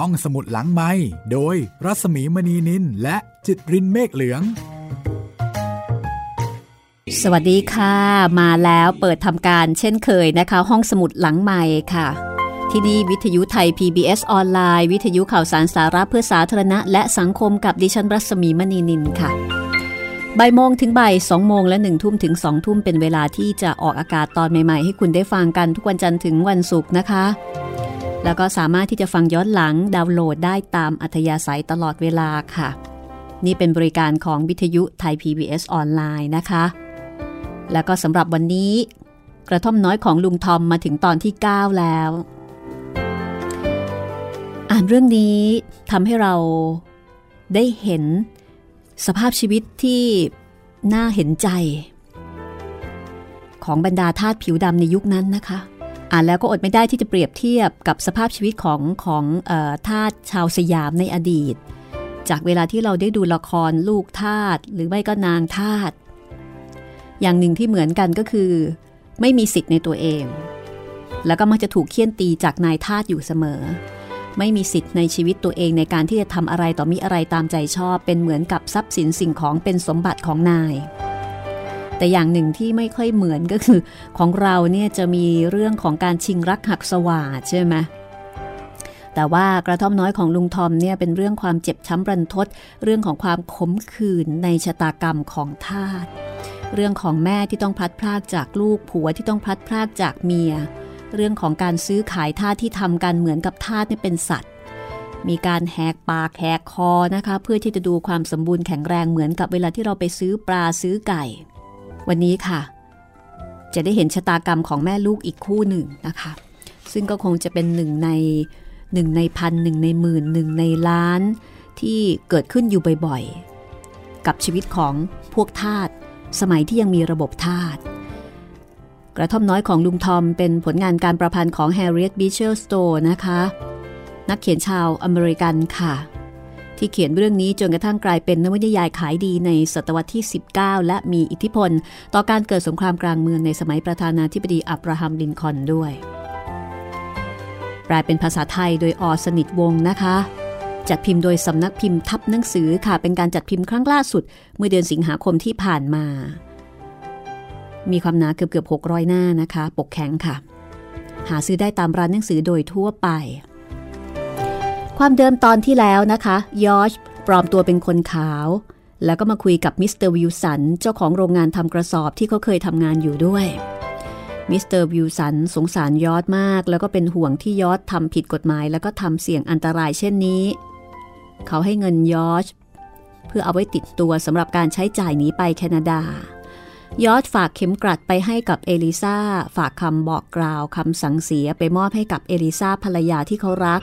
ห้องสมุดหลังไม้โดยรัสมีมณีนินและจิตรินเมฆเหลือง สวัสดีค่ะ มาแล้วเปิดทำการเช่นเคยนะคะ ห้องสมุดหลังใหม่ค่ะ ที่นี่วิทยุไทย PBS ออนไลน์ วิทยุข่าวสารสาระเพื่อสาธารณะ และสังคมกับดิฉันรัศมีมณีนินค่ะบ่ายโมงถึงบ่ายสองโมงและหนึ่งทุ่มถึงสองทุ่มเป็นเวลาที่จะออกอากาศตอนใหม่ ๆ ให้คุณได้ฟังกันทุกวันจันทร์ถึงวันศุกร์นะคะ แล้วก็สามารถที่จะฟังย้อนหลังดาวน์โหลดได้ตามอัธยาศัยตลอดเวลาค่ะ นี่เป็นบริการของวิทยุไทย PBS ออนไลน์นะคะ แล้วก็สำหรับวันนี้ กระท่อมน้อยของลุงทอมมาถึงตอนที่ 9 แล้ว อ่านเรื่องนี้ทำให้เราได้เห็นสภาพชีวิตที่น่าเห็นใจ ของบรรดาทาสผิวดำในยุคนั้นนะคะ อ่านแล้วก็อดไม่ได้ที่จะเปรียบเทียบกับสภาพชีวิตของของออทาสชาวสยามในอดีต จากเวลาที่เราได้ดูละครลูกทาสหรือไม่ก็นางทาสอย่างหนึ่งที่เหมือนกันก็คือ ไม่มีสิทธิ์ในตัวเอง แล้วก็มักจะถูกเคี่ยนตีจากนายทาสอยู่เสมอ ไม่มีสิทธิ์ในชีวิตตัวเองในการที่จะทำอะไรต่อมีอะไรตามใจชอบ เป็นเหมือนกับทรัพย์สินสิ่งของเป็นสมบัติของนาย แต่อย่างหนึ่งที่ไม่ค่อยเหมือนก็คือ ของเราเนี่ยจะมีเรื่องของการชิงรักหักสวาดใช่ไหมแต่ว่ากระท่อมน้อยของลุงทอมเนี่ยเป็นเรื่องความเจ็บช้ำรันทด เรื่องของความขมขื่นในชะตากรรมของทาสเรื่องของแม่ที่ต้องพลัดพรากจากลูกผัวที่ต้องพลัดพรากจากเมีย เรื่องของการซื้อขายทาสที่ทำกันเหมือนกับทาสนี่เป็นสัตว์ มีการแหกปากแหกคอนะคะ เพื่อที่จะดูความสมบูรณ์แข็งแรงเหมือนกับเวลาที่เราไปซื้อปลาซื้อไก่ วันนี้ค่ะ จะได้เห็นชะตากรรมของแม่ลูกอีกคู่หนึ่งนะคะ ซึ่งก็คงจะเป็นหนึ่งในหนึ่งในพันหนึ่งในหมื่นหนึ่งในล้านที่เกิดขึ้นอยู่บ่อยๆ กับชีวิตของพวกทาสสมัยที่ยังมีระบบทาสกระท่อมน้อยของลุงทอมเป็นผลงานการประพันธ์ของ Harriet Beecher Stowe นะคะ นักเขียนชาวอเมริกันค่ะ ที่เขียนเรื่องนี้จนกระทั่งกลายเป็นนวนิยายขายดีในศตวรรษที่ 19 และมีอิทธิพล ต่อการเกิดสงครามกลางเมืองในสมัยประธานาธิบดีอับราฮัมลินคอนด้วย แปลเป็นภาษาไทยโดยอสนิทวงนะคะ จัดพิมพ์โดยสำนักพิมพ์ทับหนังสือค่ะเป็นการจัดพิมพ์ครั้งล่าสุด เมื่อเดือนสิงหาคมที่ผ่านมา มีความหนาเกือบเกือบ600 หน้านะคะ ปกแข็งค่ะ หาซื้อได้ตามร้านหนังสือโดยทั่วไป ความเดิมตอนที่แล้วนะคะยอร์ชปลอมตัวเป็นคนขาว แล้วก็มาคุยกับมิสเตอร์วิลสันเจ้าของโรงงานทำกระสอบที่เขาเคยทำงานอยู่ด้วยมิสเตอร์วิลสันสงสารยอร์ชมาก แล้วก็เป็นห่วงที่ยอร์ชทำผิดกฎหมาย แล้วก็ทำเสี่ยงอันตรายเช่นนี้ เขาให้เงินยอร์ชเพื่อเอาไว้ติดตัวสำหรับการใช้จ่ายหนีไปแคนาดายอร์ชฝากเข็มกลัดไปให้กับเอลิซาฝากคำบอกกล่าวคำสั่งเสียไปมอบให้กับเอลิซาภรรยาที่เขารัก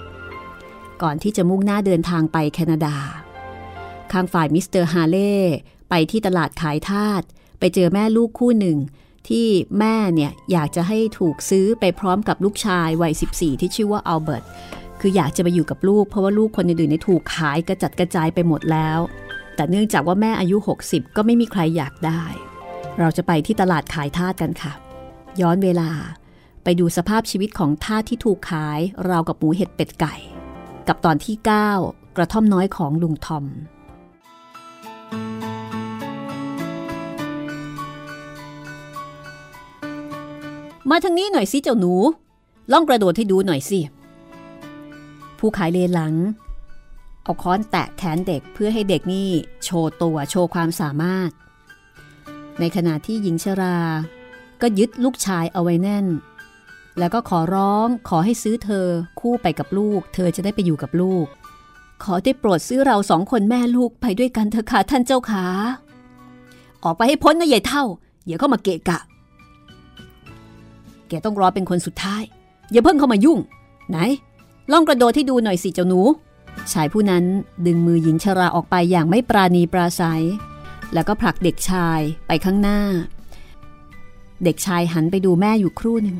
ก่อนที่จะมุ่งหน้าเดินทางไปแคนาดา ข้างฝ่ายมิสเตอร์ฮาเล่ไปที่ตลาดขายทาสไปเจอแม่ลูกคู่หนึ่ง ที่แม่เนี่ยอยากจะให้ถูกซื้อไปพร้อมกับลูกชายวัย 14 ที่ชื่อว่าอัลเบิร์ตคืออยากจะไปอยู่กับลูกเพราะว่าลูกคนอื่นๆเนี่ยถูกขายกระจัดกระจายไปหมดแล้ว แต่เนื่องจากว่าแม่อายุ 60 ก็ไม่มีใครอยากได้ เราจะไปที่ตลาดขายทาสกันค่ะ ย้อนเวลาไปดูสภาพชีวิตของทาสที่ถูกขายราวกับหมูเห็ดเป็ดไก่ กับตอนที่ 9 กระท่อมน้อยของลุงทอม มาทางนี้หน่อยสิเจ้าหนูล่องกระโดดให้ดูหน่อยสิ ผู้ขายเลหลัง เอาค้อนแตะแขนเด็กเพื่อให้เด็กนี่โชว์ตัวโชว์ความสามารถ ในขณะที่หญิงชรา ก็ยึดลูกชายเอาไว้แน่น แล้วก็ขอร้องขอให้ซื้อเธอคู่ไปกับลูก เธอจะได้ไปอยู่กับลูก ขอได้โปรดซื้อเราสองคนแม่ลูกไปด้วยกันเถอะค่ะท่านเจ้าขาออกไปให้พ้นนะใหญ่เท่าอย่าเข้ามาเกะกะ แกต้องรอเป็นคนสุดท้าย อย่าเพิ่งเข้ามายุ่ง ไหน ลองกระโดดให้ดูหน่อยสิเจ้าหนู ชายผู้นั้นดึงมือหญิงชราออกไปอย่างไม่ปราณีปราศัย แล้วก็ผลักเด็กชายไปข้างหน้า เด็กชายหันไปดูแม่อยู่ครู่หนึ่ง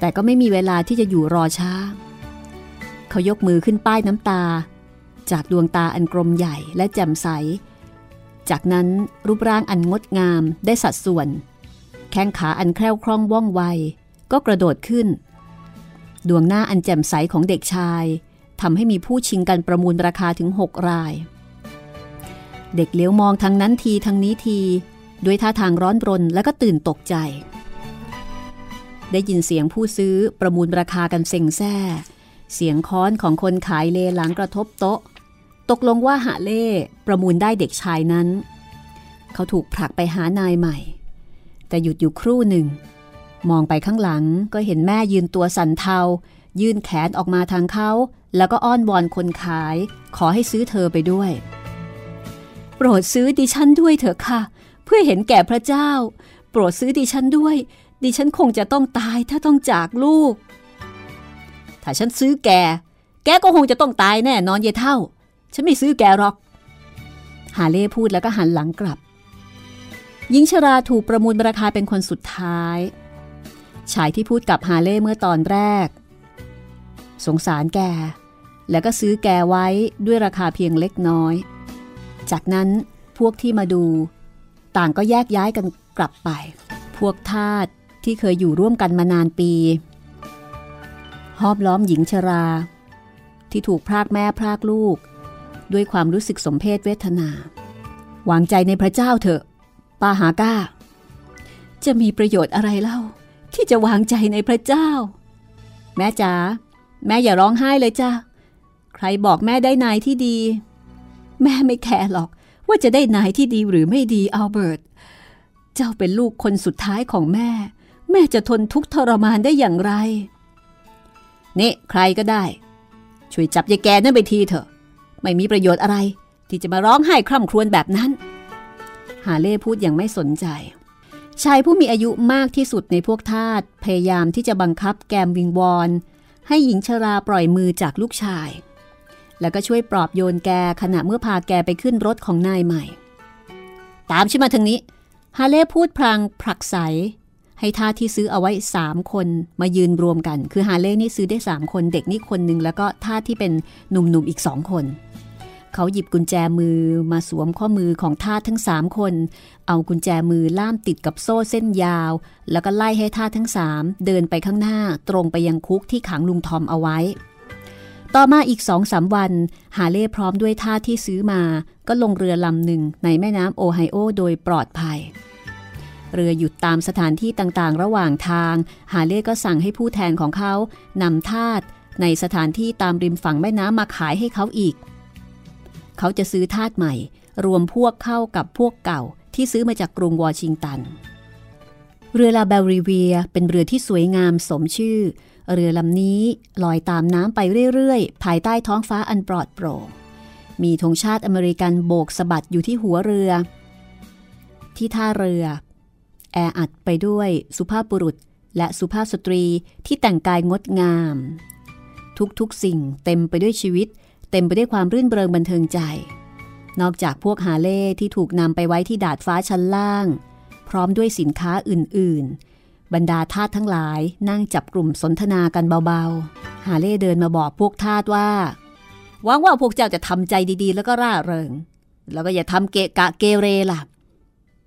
แต่ก็ไม่มีเวลาที่จะอยู่รอช้า เขายกมือขึ้นป้ายน้ำตา จากดวงตาอันกลมใหญ่และแจ่มใส จากนั้นรูปร่างอันงดงามได้สัดส่วน แข้งขาอันแคล่วคล่องว่องไว ก็กระโดดขึ้น ดวงหน้าอันแจ่มใสของเด็กชายทำให้มีผู้ชิงกันประมูลราคาถึง 6 ราย เด็กเลี้ยวมองทางนั้นทีทางนี้ที ด้วยท่าทางร้อนรนและก็ตื่นตกใจ ได้ยินเสียงผู้ซื้อประมูลราคากันเซ็งแซ่ เสียงค้อนของคนขายเลหลังกระทบโต๊ะ ตกลงว่าหาเล่ประมูลได้เด็กชายนั้น เขาถูกผลักไปหานายใหม่ แต่หยุดอยู่ครู่หนึ่ง มองไปข้างหลังก็เห็นแม่ยืนตัวสั่นเทา ยื่นแขนออกมาทางเขา แล้วก็อ้อนวอนคนขาย ขอให้ซื้อเธอไปด้วย โปรดซื้อดิฉันด้วยเถอะค่ะ เพื่อเห็นแก่พระเจ้า โปรดซื้อดิฉันด้วย ดิฉันคงจะต้องตายถ้าต้องจากลูก ถ้าฉันซื้อแก แกก็คงจะต้องตายแน่นอนเยเท่า ฉันไม่ซื้อแกหรอกหาเล่พูดแล้วก็หันหลังกลับ หญิงชราถูกประมูลราคาเป็นคนสุดท้าย ชายที่พูดกับฮาเล่เมื่อตอนแรก สงสารแก แล้วก็ซื้อแกไว้ด้วยราคาเพียงเล็กน้อย จากนั้นพวกที่มาดู ต่างก็แยกย้ายกันกลับไป พวกทาส ที่เคยอยู่ร่วมกันมานานปี หอบล้อมหญิงชรา ที่ถูกพรากแม่พรากลูก ด้วยความรู้สึกสมเพศเวทนาวางใจในพระเจ้าเถอะปาหาก้า จะมีประโยชน์อะไรเล่า ที่จะวางใจในพระเจ้า แม่จ๋าแม่อย่าร้องไห้เลยจ้าใครบอกแม่ได้นายที่ดี แม่ไม่แคร์หรอกว่าจะได้นายที่ดีหรือไม่ดีอัลเบิร์ต เจ้าเป็นลูกคนสุดท้ายของแม่ แม่จะทนทุกข์ทรมานได้อย่างไร นี่ใครก็ได้ ช่วยจับยายแกนั่นไปทีเถอะ ไม่มีประโยชน์อะไร ที่จะมาร้องไห้คร่ำครวญแบบนั้น หาเล่พูดอย่างไม่สนใจ ชายผู้มีอายุมากที่สุดในพวกทาสพยายามที่จะบังคับแกมวิงวอน ให้หญิงชราปล่อยมือจากลูกชาย แล้วก็ช่วยปลอบโยนแกขณะเมื่อพาแกไปขึ้นรถของนายใหม่ ตามฉันมาทางนี้ ฮาเล่พูดพลางผลักใส ให้ท่าที่ซื้อเอาไว้ 3 คนมายืนรวมกัน คือฮาเล่นี่ซื้อได้ 3 คนเด็กนี่คนหนึ่งแล้วก็ท่าที่เป็นหนุ่มๆอีกสองคน เขาหยิบกุญแจมือมาสวมข้อมือของท่าทั้งสามคน เอากุญแจมือล่ามติดกับโซ่เส้นยาว แล้วก็ไล่ให้ท่าทั้งสามเดินไปข้างหน้าตรงไปยังคุกที่ขังลุงทอมเอาไว้ ต่อมาอีกสองสาวันฮาเล่พร้อมด้วยท่าที่ซื้อมา ก็ลงเรือลำหนึ่งในแม่น้ำโอไฮโอโดยปลอดภัย เรือหยุดตามสถานที่ต่างๆ ระหว่างทาง ฮาเล่ก็สั่งให้ผู้แทนของเขานำทาสในสถานที่ตามริมฝั่งแม่น้ำมาขายให้เขาอีก เขาจะซื้อทาสใหม่ รวมพวกเข้ากับพวกเก่าที่ซื้อมาจากกรุงวอชิงตัน เรือลาเบลริเวียเป็นเรือที่สวยงามสมชื่อ เรือลำนี้ลอยตามน้ำไปเรื่อยๆ ภายใต้ท้องฟ้าอันปลอดโปร่ง มีธงชาติอเมริกันโบกสะบัดอยู่ที่หัวเรือ ที่ท่าเรือ แออัดไปด้วยสุภาพบุรุษและสุภาพสตรีที่แต่งกายงดงาม ทุกๆสิ่งเต็มไปด้วยชีวิต เต็มไปด้วยความรื่นเริงบันเทิงใจ นอกจากพวกฮาเล่ที่ถูกนำไปไว้ที่ดาดฟ้าชั้นล่าง พร้อมด้วยสินค้าอื่นๆ บรรดาทาสทั้งหลายนั่งจับกลุ่มสนทนากันเบาๆฮาเล่เดินมาบอกพวกทาสว่าหวังว่าพวกเจ้าจะทำใจดีๆ แล้วก็ร่าเริง แล้วก็อย่าทำเกะกะเกเรล่ะ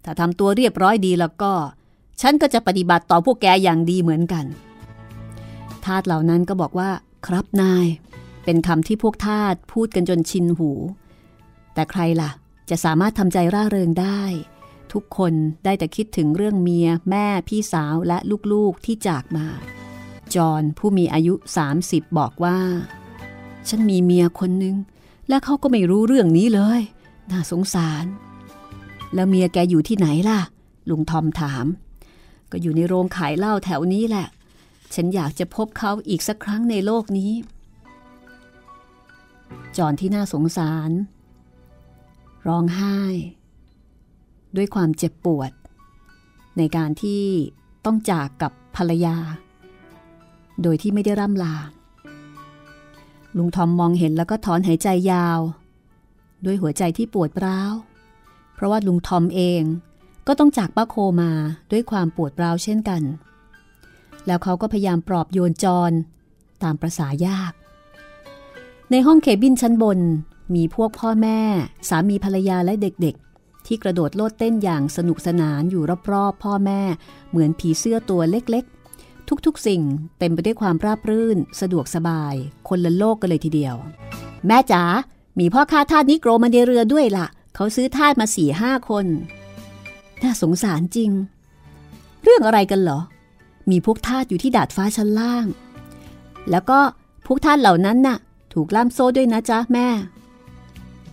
ถ้าทำตัวเรียบร้อยดีแล้วก็ ฉันก็จะปฏิบัติต่อพวกแกอย่างดีเหมือนกัน ทาสเหล่านั้นก็บอกว่า ครับนาย เป็นคำที่พวกทาสพูดกันจนชินหู แต่ใครล่ะ จะสามารถทำใจร่าเริงได้ ทุกคนได้แต่คิดถึงเรื่องเมีย แม่ พี่สาวและลูกๆที่จากมา จอห์นผู้มีอายุ 30 บอกว่า ฉันมีเมียคนนึง และเขาก็ไม่รู้เรื่องนี้เลย น่าสงสาร แล้วเมียแกอยู่ที่ไหนล่ะ ลุงทอมถาม ก็อยู่ในโรงขายเหล้าแถวนี้แหละ ฉันอยากจะพบเขาอีกสักครั้งในโลกนี้ จอนที่น่าสงสาร ร้องไห้ ด้วยความเจ็บปวด ในการที่ต้องจากกับภรรยา โดยที่ไม่ได้ร่ำลา ลุงทอมมองเห็นแล้วก็ถอนหายใจยาว ด้วยหัวใจที่ปวดร้าว เพราะว่าลุงทอมเองก็ต้องจากป้าโคมาด้วยความปวดร้าวเช่นกัน แล้วเขาก็พยายามปลอบโยนจร ตามประษายาก ในห้องเคบินชั้นบนมีพวกพ่อแม่ สามีภรรยาและเด็กๆ ที่กระโดดโลดเต้นอย่างสนุกสนานอยู่รอบๆ พ่อแม่ เหมือนผีเสื้อตัวเล็กๆ ทุกๆ สิ่งเต็มไปด้วยความราบรื่น สะดวกสบาย คนละโลกกันเลยทีเดียว แม่จ๋ามีพ่อค้าทาสนิโกรมาในเรือด้วยล่ะ เขาซื้อทาสมาสี่ห้าคน น่าสงสารจริง เรื่องอะไรกันเหรอ มีพวกทาสอยู่ที่ดาดฟ้าชั้นล่าง แล้วก็พวกทาสเหล่านั้นน่ะ ถูกล่ามโซ่ด้วยนะจ๊ะแม่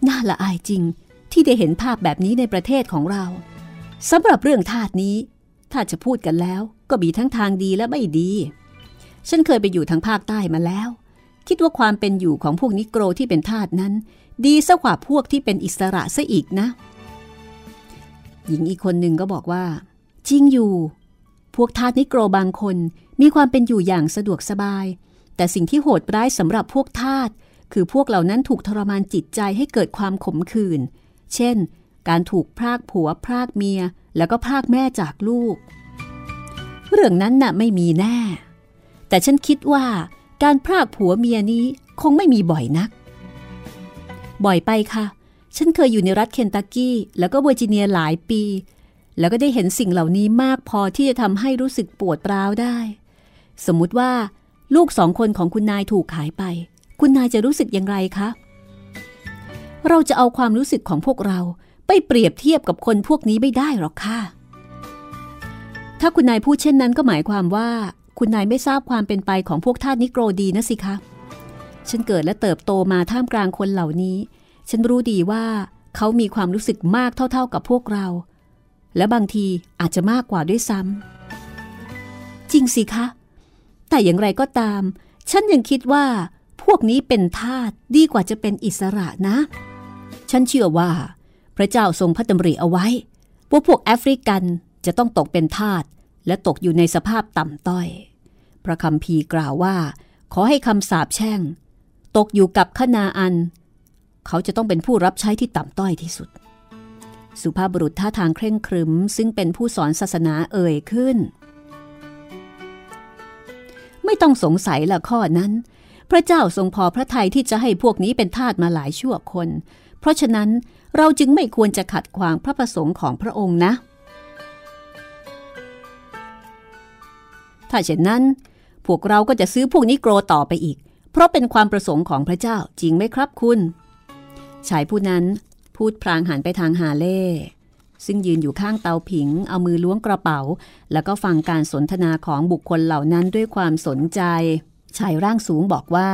น่าละอายจริงที่ได้เห็นภาพแบบนี้ในประเทศของเราสำหรับเรื่องทาสนี้ ถ้าจะพูดกันแล้วก็มีทั้งทางดีและไม่ดี ฉันเคยไปอยู่ทางภาคใต้มาแล้ว คิดว่าความเป็นอยู่ของพวกนิโกรที่เป็นทาสนั้น ดีซะกว่าพวกที่เป็นอิสระซะอีกนะ หญิงอีกคนหนึ่งก็บอกว่า จริงอยู่ พวกทาสนิโกรบางคนมีความเป็นอยู่อย่างสะดวกสบาย แต่สิ่งที่โหดร้ายสำหรับพวกทาสคือพวกเหล่านั้นถูกทรมานจิตใจให้เกิดความขมขื่น เช่น การถูกพรากผัวพรากเมีย แล้วก็พรากแม่จากลูก เรื่องนั้นน่ะไม่มีแน่ แต่ฉันคิดว่าการพรากผัวเมียนี้คงไม่มีบ่อยนัก บ่อยไปค่ะ ฉันเคยอยู่ในรัฐเคนตักกี้ แล้วก็เวอร์จิเนียหลายปี แล้วก็ได้เห็นสิ่งเหล่านี้มากพอที่จะทำให้รู้สึกปวดร้าวได้ สมมุติว่าลูกสองคนของคุณนายถูกขายไป คุณนายจะรู้สึกอย่างไรคะ เราจะเอาความรู้สึกของพวกเราไปเปรียบเทียบกับคนพวกนี้ไม่ได้หรอกค่ะ ถ้าคุณนายพูดเช่นนั้นก็หมายความว่า คุณนายไม่ทราบความเป็นไปของพวกทาสนิโกรดีนะสิคะ ฉันเกิดและเติบโตมาท่ามกลางคนเหล่านี้ ฉันรู้ดีว่าเขามีความรู้สึกมากเท่าๆกับพวกเรา และบางทีอาจจะมากกว่าด้วยซ้ำจริงสิคะ แต่อย่างไรก็ตาม ฉันยังคิดว่า พวกนี้เป็นทาสดีกว่าจะเป็นอิสระนะ ฉันเชื่อว่า พระเจ้าทรงพระดำริเอาไว้ว่าพวกแอฟริกันจะต้องตกเป็นทาสและตกอยู่ในสภาพต่ำต้อย พระคำพีกล่าวว่า ขอให้คำสาปแช่ง ตกอยู่กับขนาอัน เขาจะต้องเป็นผู้รับใช้ที่ต่ำต้อยที่สุด สุภาพบุรุษท่าทางเคร่งครึม ซึ่งเป็นผู้สอนศาสนาเอ่ยขึ้น ไม่ต้องสงสัยละข้อนั้น พระเจ้าทรงพอพระทัยที่จะให้พวกนี้เป็นทาสมาหลายชั่วคน เพราะฉะนั้นเราจึงไม่ควรจะขัดขวางพระประสงค์ของพระองค์นะ ถ้าเช่นนั้น พวกเราก็จะซื้อพวกนี้โกรต่อไปอีก เพราะเป็นความประสงค์ของพระเจ้าจริงไหมครับคุณ ชายผู้นั้นพูดพลางหันไปทางฮาเล่ซึ่งยืนอยู่ข้างเตาผิง เอามือล้วงกระเป๋า แล้วก็ฟังการสนทนาของบุคคลเหล่านั้นด้วยความสนใจ ชายร่างสูงบอกว่า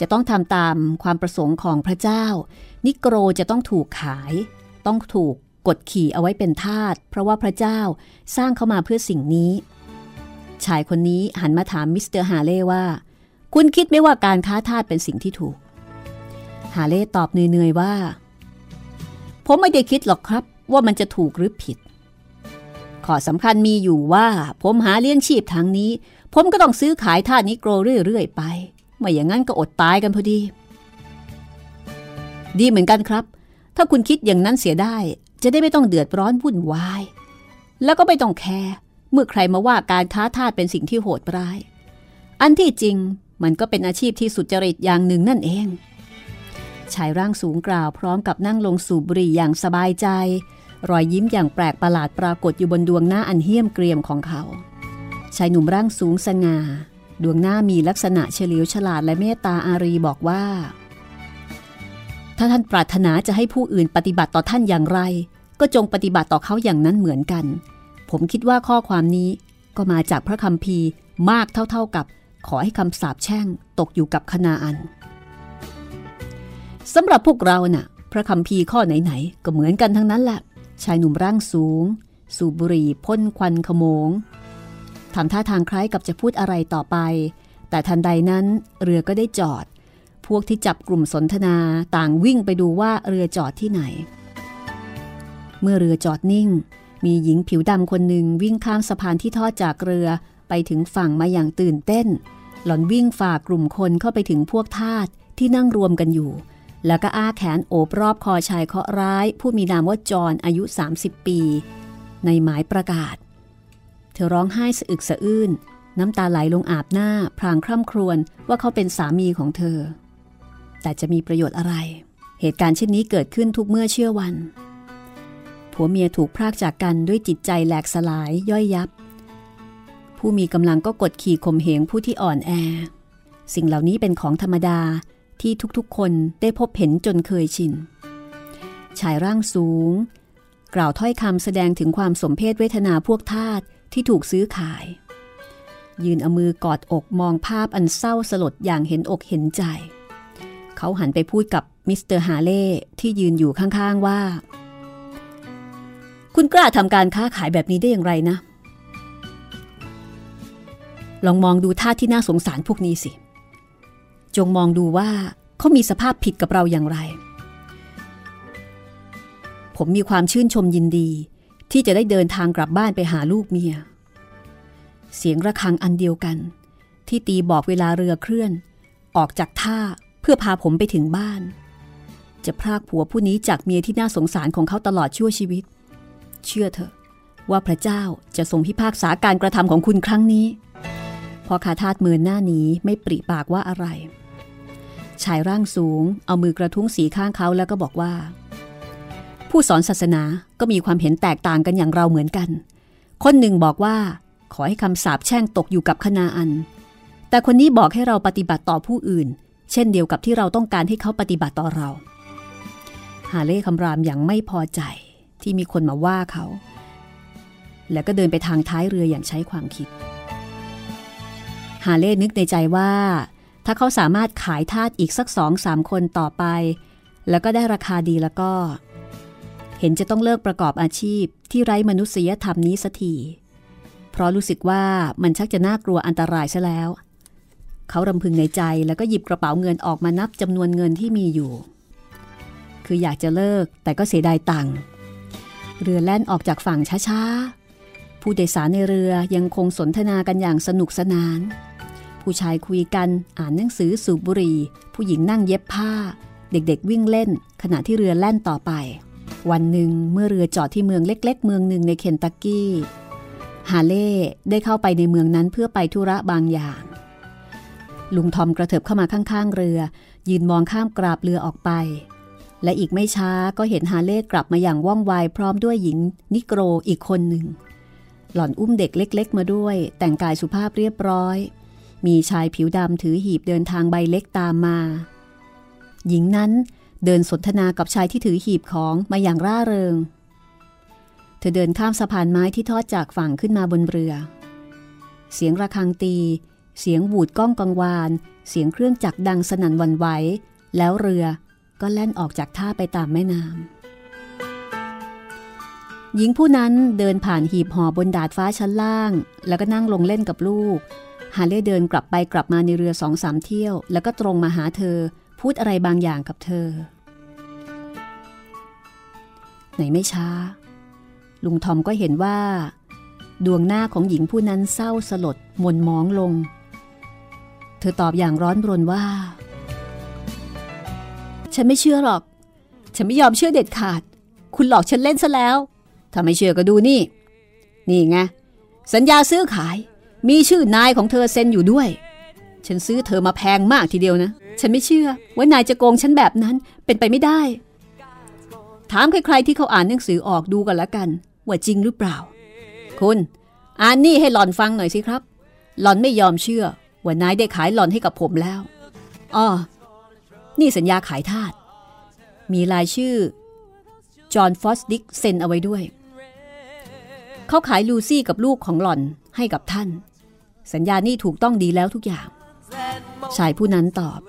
จะต้องทำตามความประสงค์ของพระเจ้า นิโกรจะต้องถูกขาย ต้องถูกกดขี่เอาไว้เป็นทาสเพราะว่าพระเจ้าสร้างเขามาเพื่อสิ่งนี้ ชายคนนี้หันมาถามมิสเตอร์ฮาเล่ว่า คุณคิดไหมว่าการค้าทาสเป็นสิ่งที่ถูก ฮาเล่ตอบเหนื่อยๆว่า ผมไม่ได้คิดหรอกครับว่ามันจะถูกหรือผิด ข้อสำคัญมีอยู่ว่า ผมหาเลี้ยงชีพทางนี้ ผมก็ต้องซื้อขายทาสนิโกรเรื่อยๆไป ไม่อย่างนั้นก็อดตายกันพอดี ดีเหมือนกันครับ ถ้าคุณคิดอย่างนั้นเสียได้ จะได้ไม่ต้องเดือดร้อนวุ่นวาย แล้วก็ไม่ต้องแคร์เมื่อใครมาว่าการค้าทาสเป็นสิ่งที่โหดร้าย อันที่จริง มันก็เป็นอาชีพที่สุจริตอย่างหนึ่งนั่นเอง ชายร่างสูงกล่าวพร้อมกับนั่งลงสูบบุหรี่อย่างสบายใจ รอยยิ้มอย่างแปลกประหลาดปรากฏอยู่บนดวงหน้าอันเหี้ยมเกรียมของเขา ชายหนุ่มร่างสูงสง่า ดวงหน้ามีลักษณะเฉลียวฉลาดและเมตตาอารีบอกว่า ถ้าท่านปรารถนาจะให้ผู้อื่นปฏิบัติต่อท่านอย่างไร ก็จงปฏิบัติต่อเขาอย่างนั้นเหมือนกัน ผมคิดว่าข้อความนี้ก็มาจากพระคัมภีร์มากเท่าๆกับ ขอให้คำสาปแช่งตกอยู่กับคณาอันสำหรับพวกเราน่ะ พระคัมภีข้อไหนๆ ก็เหมือนกันทั้งนั้นแหละชายหนุ่มร่างสูง สูบบุหรี่พ่นควันขโมงทำท่าทางคล้ายกับจะพูดอะไรต่อไป แต่ทันใดนั้นเรือก็ได้จอด พวกที่จับกลุ่มสนทนาต่างวิ่งไปดูว่าเรือจอดที่ไหน เมื่อเรือจอดนิ่ง มีหญิงผิวดำคนหนึ่งวิ่งข้ามสะพานที่ทอดจากเรือไปถึงฝั่งมาอย่างตื่นเต้น หล่อนวิ่งฝ่ากลุ่มคนเข้าไปถึงพวกทาสที่นั่งรวมกันอยู่ แล้วก็อ้าแขนโอบรอบคอชายเคาะร้าย ผู้มีนามว่าจอนอายุ 30 ปี ในหมายประกาศ เธอร้องไห้สะอึกสะอื้น น้ำตาไหลลงอาบหน้า พรางคร่ำครวญว่าเขาเป็นสามีของเธอ แต่จะมีประโยชน์อะไร เหตุการณ์เช่นนี้เกิดขึ้นทุกเมื่อเชื่อวันผัวเมียถูกพรากจากกันด้วยจิตใจแหลกสลายย่อยยับ ผู้มีกำลังก็กดขี่ข่มเหงผู้ที่อ่อนแอ สิ่งเหล่านี้เป็นของธรรมดาที่ทุกๆ คนได้พบเห็นจนเคยชิน ชายร่างสูง กล่าวถ้อยคำแสดงถึงความสมเพชเวทนาพวกทาสที่ถูกซื้อขาย ยืนเอามือกอดอกมองภาพอันเศร้าสลดอย่างเห็นอกเห็นใจ เขาหันไปพูดกับมิสเตอร์ฮาเล่ที่ยืนอยู่ข้างๆว่า คุณกล้าทำการค้าขายแบบนี้ได้อย่างไรนะ ลองมองดูทาสที่น่าสงสารพวกนี้สิ จงมองดูว่าเขามีสภาพผิดกับเราอย่างไร ผมมีความชื่นชมยินดี ที่จะได้เดินทางกลับบ้านไปหาลูกเมีย เสียงระฆังอันเดียวกัน ที่ตีบอกเวลาเรือเคลื่อน ออกจากท่าเพื่อพาผมไปถึงบ้าน จะพรากผัวผู้นี้จากเมียที่น่าสงสารของเขาตลอดชั่วชีวิต เชื่อเถอะว่าพระเจ้าจะทรงพิพากษาการกระทำของคุณครั้งนี้ พอขาทาดเมือนหน้านี้ไม่ปริปากว่าอะไร ชายร่างสูงเอามือกระทุ้งสีข้างเขาแล้วก็บอกว่า ผู้สอนศาสนาก็มีความเห็นแตกต่างกันอย่างเราเหมือนกัน คนหนึ่งบอกว่า ขอให้คำสาปแช่งตกอยู่กับคณาอัน แต่คนนี้บอกให้เราปฏิบัติต่อผู้อื่น เช่นเดียวกับที่เราต้องการให้เขาปฏิบัติต่อเราหาเล่คำรามอย่างไม่พอใจที่มีคนมาว่าเขา แล้วก็เดินไปทางท้ายเรืออย่างใช้ความคิด ฮาเล่นึกในใจว่า ถ้าเขาสามารถขายทาสอีกสักสองสามคนต่อไป แล้วก็ได้ราคาดีแล้วก็ เห็นจะต้องเลิกประกอบอาชีพที่ไร้มนุษยธรรมนี้สัทีเพราะรู้สึกว่ามันชักจะน่ากลัวอันตรายซะแล้ว เขารำพึงในใจแล้วก็หยิบกระเป๋าเงินออกมานับจำนวนเงินที่มีอยู่ คืออยากจะเลิกแต่ก็เสียดายตังค์เรือแล่นออกจากฝั่งช้าๆ ผู้โดยสารในเรือยังคงสนทนากันอย่างสนุกสนาน ผู้ชายคุยกันอ่านหนังสือสูบบุหรี่ ผู้หญิงนั่งเย็บผ้า เด็กๆวิ่งเล่น ขณะที่เรือแล่นต่อไป วันหนึ่งเมื่อเรือจอดที่เมืองเล็ก ๆ เมืองหนึ่งในเคนตักกี้ฮาเล่ได้เข้าไปในเมืองนั้นเพื่อไปธุระบางอย่าง ลุงทอมกระเถิบเข้ามาข้างๆเรือ ยืนมองข้ามกราบเรือออกไป และอีกไม่ช้าก็เห็นฮาเล่กลับมาอย่างว่องไวพร้อมด้วยหญิงนิโกรอีกคนหนึ่ง หล่อนอุ้มเด็กเล็ก ๆ มาด้วย แต่งกายสุภาพเรียบร้อย มีชายผิวดำถือหีบเดินทางใบเล็กตามมา หญิงนั้นเดินสนทนากับชายที่ถือหีบของมาอย่างร่าเริง เธอเดินข้ามสะพานไม้ที่ทอดจากฝั่งขึ้นมาบนเรือ เสียงระฆังตี เสียงบูดก้องกังวาน เสียงเครื่องจักรดังสนั่นวันไหว แล้วเรือก็แล่นออกจากท่าไปตามแม่น้ำหญิงผู้นั้นเดินผ่านหีบห่อบนดาดฟ้าชั้นล่าง แล้วก็นั่งลงเล่นกับลูก ฮาเล่เดินกลับไปกลับมาในเรือสองสามเที่ยว แล้วก็ตรงมาหาเธอ พูดอะไรบางอย่างกับเธอไหนไม่ช้า ลุงทอมก็เห็นว่า ดวงหน้าของหญิงผู้นั้นเศร้าสลดมนมองลง เธอตอบอย่างร้อนรนว่า ฉันไม่เชื่อหรอก ฉันไม่ยอมเชื่อเด็ดขาด คุณหลอกฉันเล่นซะแล้ว ถ้าไม่เชื่อก็ดูนี่ นี่ไงสัญญาซื้อขาย มีชื่อนายของเธอเซ็นอยู่ด้วย ฉันซื้อเธอมาแพงมากทีเดียวนะ ฉันไม่เชื่อว่านายจะโกงฉันแบบนั้นเป็นไปไม่ได้ ถามใครๆที่เขาอ่านหนังสือออกดูกันละกัน ว่าจริงหรือเปล่า คุณอ่านนี่ให้หล่อนฟังหน่อยสิครับ หล่อนไม่ยอมเชื่อว่านายได้ขายหล่อนให้กับผมแล้วอ๋อนี่สัญญาขายทาสมีลายชื่อ จอห์นฟอสดิกเซ็นเอาไว้ด้วย เขาขายลูซี่กับลูกของหล่อนให้กับท่าน สัญญานี่ถูกต้องดีแล้วทุกอย่าง ชายผู้นั้นตอบ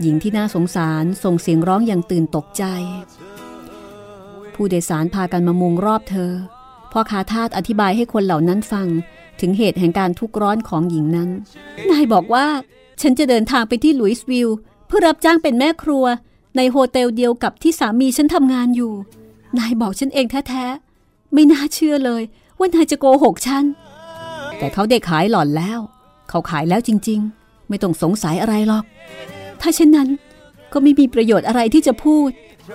หญิงที่น่าสงสารส่งเสียงร้องอย่างตื่นตกใจ ผู้โดยสารพากันมามุงรอบเธอพ่อคาทาสอธิบายให้คนเหล่านั้นฟังถึงเหตุแห่งการทุกข์ร้อนของหญิงนั้น นายบอกว่า ฉันจะเดินทางไปที่ลุยส์วิลล์เพื่อรับจ้างเป็นแม่ครัว ในโฮเทลเดียวกับที่สามีฉันทำงานอยู่ นายบอกฉันเองแท้ๆ ไม่น่าเชื่อเลย ว่านายจะโกหกฉัน แต่เขาได้ขายหล่อนแล้ว เขาขายแล้วจริง ๆ ไม่ต้องสงสัยอะไรหรอก ถ้าเช่นนั้นก็ไม่มีประโยชน์อะไรที่จะพูด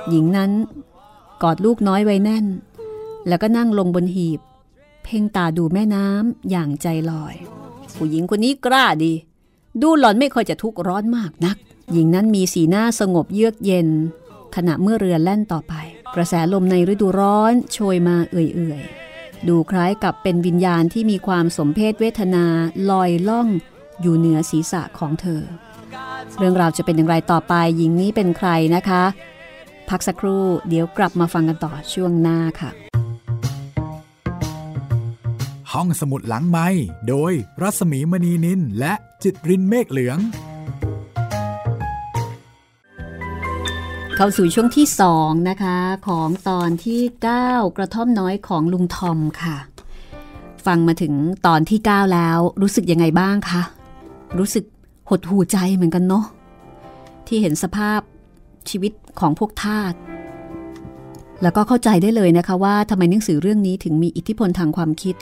หญิงนั้น กอดลูกน้อยไว้แน่น แล้วก็นั่งลงบนหีบ เพ่งตาดูแม่น้ำอย่างใจลอย ผู้หญิงคนนี้กล้าดี ดูหล่อนไม่ค่อยจะทุกข์ร้อนมากนัก หญิงนั้นมีสีหน้าสงบเยือกเย็น ขณะเมื่อเรือแล่นต่อไป กระแสลมในฤดูร้อนโชยมาเอื่อยๆ ดูคล้ายกับเป็นวิญญาณที่มีความสมเพศเวทนาลอยล่องอยู่เหนือศีรษะของเธอ เรื่องราวจะเป็นอย่างไรต่อไปหญิงนี้เป็นใครนะคะ พักสักครู่เดี๋ยวกลับมาฟังกันต่อช่วงหน้าค่ะ ห้องสมุดหลังไม้โดยรัศมีมณีนินและจิตรินเมฆเหลือง เข้าสู่ช่วงที่สองนะคะ ของตอนที่ 9 กระท่อมน้อยของลุงทอมค่ะ ฟังมาถึงตอนที่ 9 แล้ว รู้สึกยังไงบ้างคะรู้สึกหดหูใจเหมือนกันเนาะที่เห็นสภาพชีวิตของพวกทาสแล้วก็เข้าใจได้เลยนะคะว่าทำไมหนังสือเรื่องนี้ถึงมีอิทธิพลทางความคิด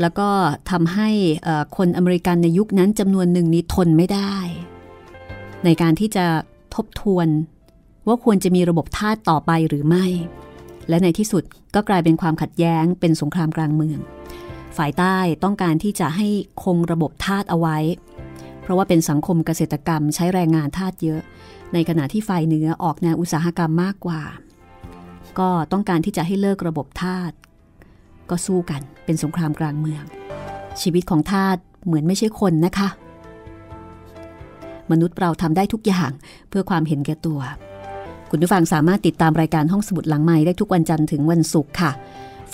แล้วก็ทำให้คนอเมริกันในยุคนั้นจำนวนหนึ่งนี้ทนไม่ได้ ในการที่จะทบทวน ว่าควรจะมีระบบทาสต่อไปหรือไม่ และในที่สุดก็กลายเป็นความขัดแย้งเป็นสงครามกลางเมือง ฝ่ายใต้ต้องการที่จะให้คงระบบทาสเอาไว้ เพราะว่าเป็นสังคมเกษตรกรรมใช้แรงงานทาสเยอะ ในขณะที่ฝ่ายเหนือออกแนวอุตสาหกรรมมากกว่า ก็ต้องการที่จะให้เลิกระบบทาสก็สู้กันเป็นสงครามกลางเมือง ชีวิตของทาสเหมือนไม่ใช่คนนะคะ มนุษย์เราทำได้ทุกอย่างเพื่อความเห็นแก่ตัว คุณผู้ฟังสามารถติดตามรายการห้องสมุดหลังใหม่ได้ทุกวันจันทร์ถึงวันศุกร์ค่ะ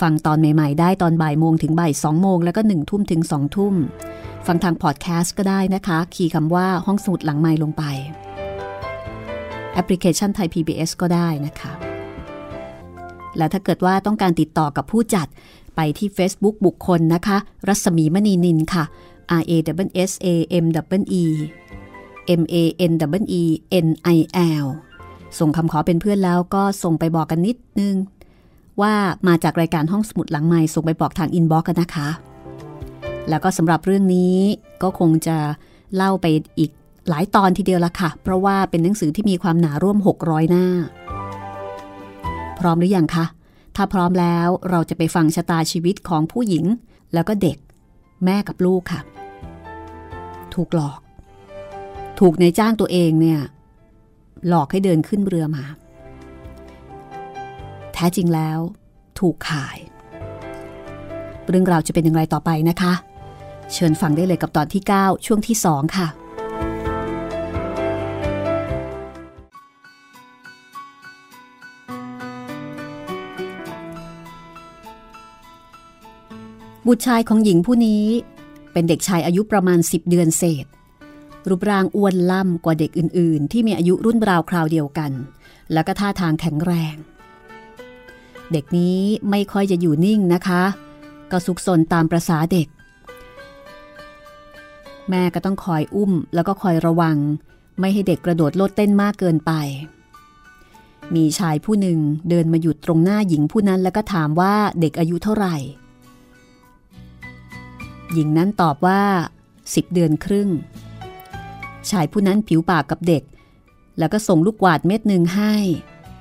ฟังตอนใหม่ ๆ ได้ตอนบ่ายโมงถึงบ่ายสองโมงแล้วก็หนึ่งทุ่มถึงสองทุ่ม ฟังทางพอดแคสต์ก็ได้นะคะ คีย์คำว่าห้องสมุดหลังใหม่ลงไป แอปพลิเคชันไทย PBS ก็ได้นะคะ และถ้าเกิดว่าต้องการติดต่อกับผู้จัดไปที่ Facebook บุคคลนะคะ รัศมีมณีนินค่ะ R A W S A M W E M A N W E N I L ส่งคำขอเป็นเพื่อนแล้วก็ส่งไปบอกกันนิดนึง ว่ามาจากรายการห้องสมุดหลังใหม่ส่งไปบอกทางอินบ็อกกันนะคะ แล้วก็สำหรับเรื่องนี้ก็คงจะเล่าไปอีกหลายตอนทีเดียวละค่ะ เพราะว่าเป็นหนังสือที่มีความหนาร่วม 600 หน้า พร้อมหรืออยังคะ ถ้าพร้อมแล้วเราจะไปฟังชะตาชีวิตของผู้หญิง แล้วก็เด็ก แม่กับลูกค่ะ ถูกหลอก ถูกในจ้างตัวเองเนี่ย หลอกให้เดินขึ้นเรือมา แท้จริงแล้ว ถูกขาย เรื่องราวจะเป็นอย่างไรต่อไปนะคะ เชิญฟังได้เลยกับตอนที่ 9 ช่วงที่ 2 ค่ะบุตรชายของหญิงผู้นี้เป็นเด็กชายอายุประมาณ 10 เดือนเศษ รูปร่างอ้วนล่ำกว่าเด็กอื่น ๆ ที่มีอายุรุ่นราวคราวเดียวกัน แล้วก็ท่าทางแข็งแรง เด็กนี้ไม่ค่อยจะอยู่นิ่งนะคะ ก็สุกสนตามประษาเด็ก แม่ก็ต้องคอยอุ้มแล้วก็คอยระวัง ไม่ให้เด็กกระโดดโลดเต้นมากเกินไป มีชายผู้หนึ่งเดินมาหยุดตรงหน้าหญิงผู้นั้นแล้วก็ถามว่าเด็กอายุเท่าไหร่ หญิงนั้นตอบว่าสิบเดือนครึ่ง ชายผู้นั้นผิวปากกับเด็ก แล้วก็ส่งลูกกวาดเม็ดหนึ่งให้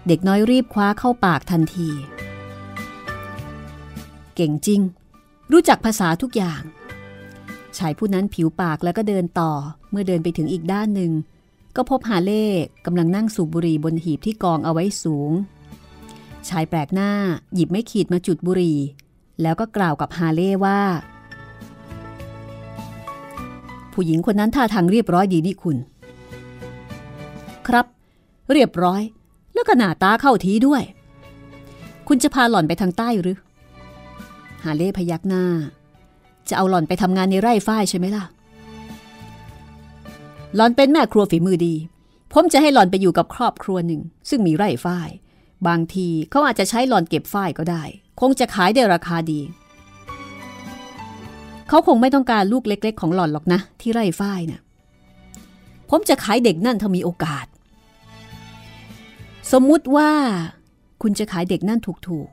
เด็กน้อยรีบคว้าเข้าปากทันที เก่งจริง รู้จักภาษาทุกอย่าง ชายผู้นั้นผิวปากแล้วก็เดินต่อเมื่อเดินไปถึงอีกด้านหนึ่ง ก็พบฮาเล่กำลังนั่งสูบบุหรี่บนหีบที่กองเอาไว้สูง ชายแปลกหน้าหยิบไม่ขีดมาจุดบุหรี่ แล้วก็กล่าวกับฮาเล่ว่า ผู้หญิงคนนั้นท่าทางเรียบร้อยดีนี่คุณ ครับ เรียบร้อย แล้วก็หน้าตาเข้าทีด้วย คุณจะพาหล่อนไปทางใต้หรือ ฮาเล่พยักหน้า จะเอาหล่อนไปทำงานในไร่ฝ้ายใช่ไหมล่ะ หล่อนเป็นแม่ครัวฝีมือดี ผมจะให้หล่อนไปอยู่กับครอบครัวหนึ่ง ซึ่งมีไร่ฝ้าย บางทีเขาอาจจะใช้หล่อนเก็บฝ้ายก็ได้ คงจะขายได้ราคาดี เขาคงไม่ต้องการลูกเล็ก ๆ ของหล่อนหรอกนะ ที่ไร่ฝ้ายนะ่ะผมจะขายเด็กนั่นถ้ามีโอกาส สมมุติว่าคุณจะขายเด็กนั่นถูก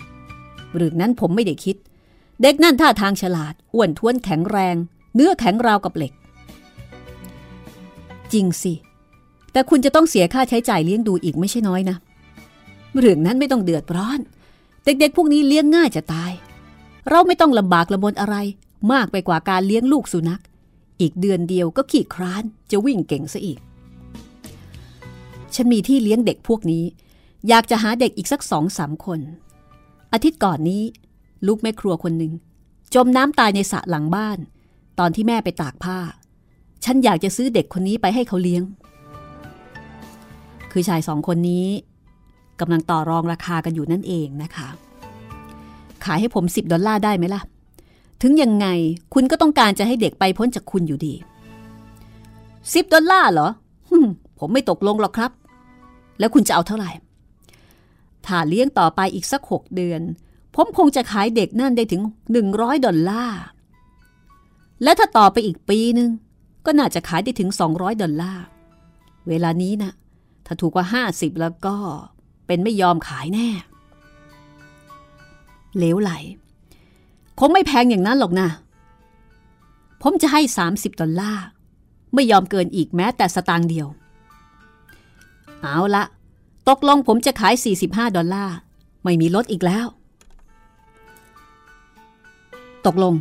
ๆหรือนั้นผมไม่ได้คิด เด็กนั่นท่าทางฉลาด อ้วนท้วนแข็งแรง เนื้อแข็งราวกับเหล็ก จริงสิ แต่คุณจะต้องเสียค่าใช้จ่ายเลี้ยงดูอีกไม่ใช่น้อยนะเรื่องนั้นไม่ต้องเดือดร้อน เด็กๆพวกนี้เลี้ยงง่ายจะตาย เราไม่ต้องลำบากลำบนอะไร มากไปกว่าการเลี้ยงลูกสุนัข อีกเดือนเดียวก็ขี่คร้านจะวิ่งเก่งซะอีก ฉันมีที่เลี้ยงเด็กพวกนี้ อยากจะหาเด็กอีกสักสองสามคน อาทิตย์ก่อนนี้ ลูกแม่ครัวคนหนึ่งจมน้ำตายในสระหลังบ้าน ตอนที่แม่ไปตากผ้า ฉันอยากจะซื้อเด็กคนนี้ไปให้เขาเลี้ยง คือชายสองคนนี้กำลังต่อรองราคากันอยู่นั่นเองนะคะ ขายให้ผม 10 ดอลลาร์ได้ไหมล่ะ ถึงยังไงคุณก็ต้องการจะให้เด็กไปพ้นจากคุณอยู่ดี 10 ดอลลาร์เหรอ ผมไม่ตกลงหรอกครับ แล้วคุณจะเอาเท่าไหร่ ถ้าเลี้ยงต่อไปอีกสักหกเดือน ผมคงจะขายเด็กนั่นได้ถึง 100 ดอลลาร์ และถ้าต่อไปอีกปีนึง ก็น่าจะขายได้ถึง 200 ดอลลาร์ เวลานี้นะถ้าถูกกว่า 50 แล้วก็เป็นไม่ยอมขายแน่ เลวไหล คงไม่แพงอย่างนั้นหรอกนะ ผมจะให้ 30 ดอลลาร์ ไม่ยอมเกินอีกแม้แต่สตางค์เดียว เอาละตกลงผมจะขาย 45 ดอลลาร์ ไม่มีลดอีกแล้ว ตกลง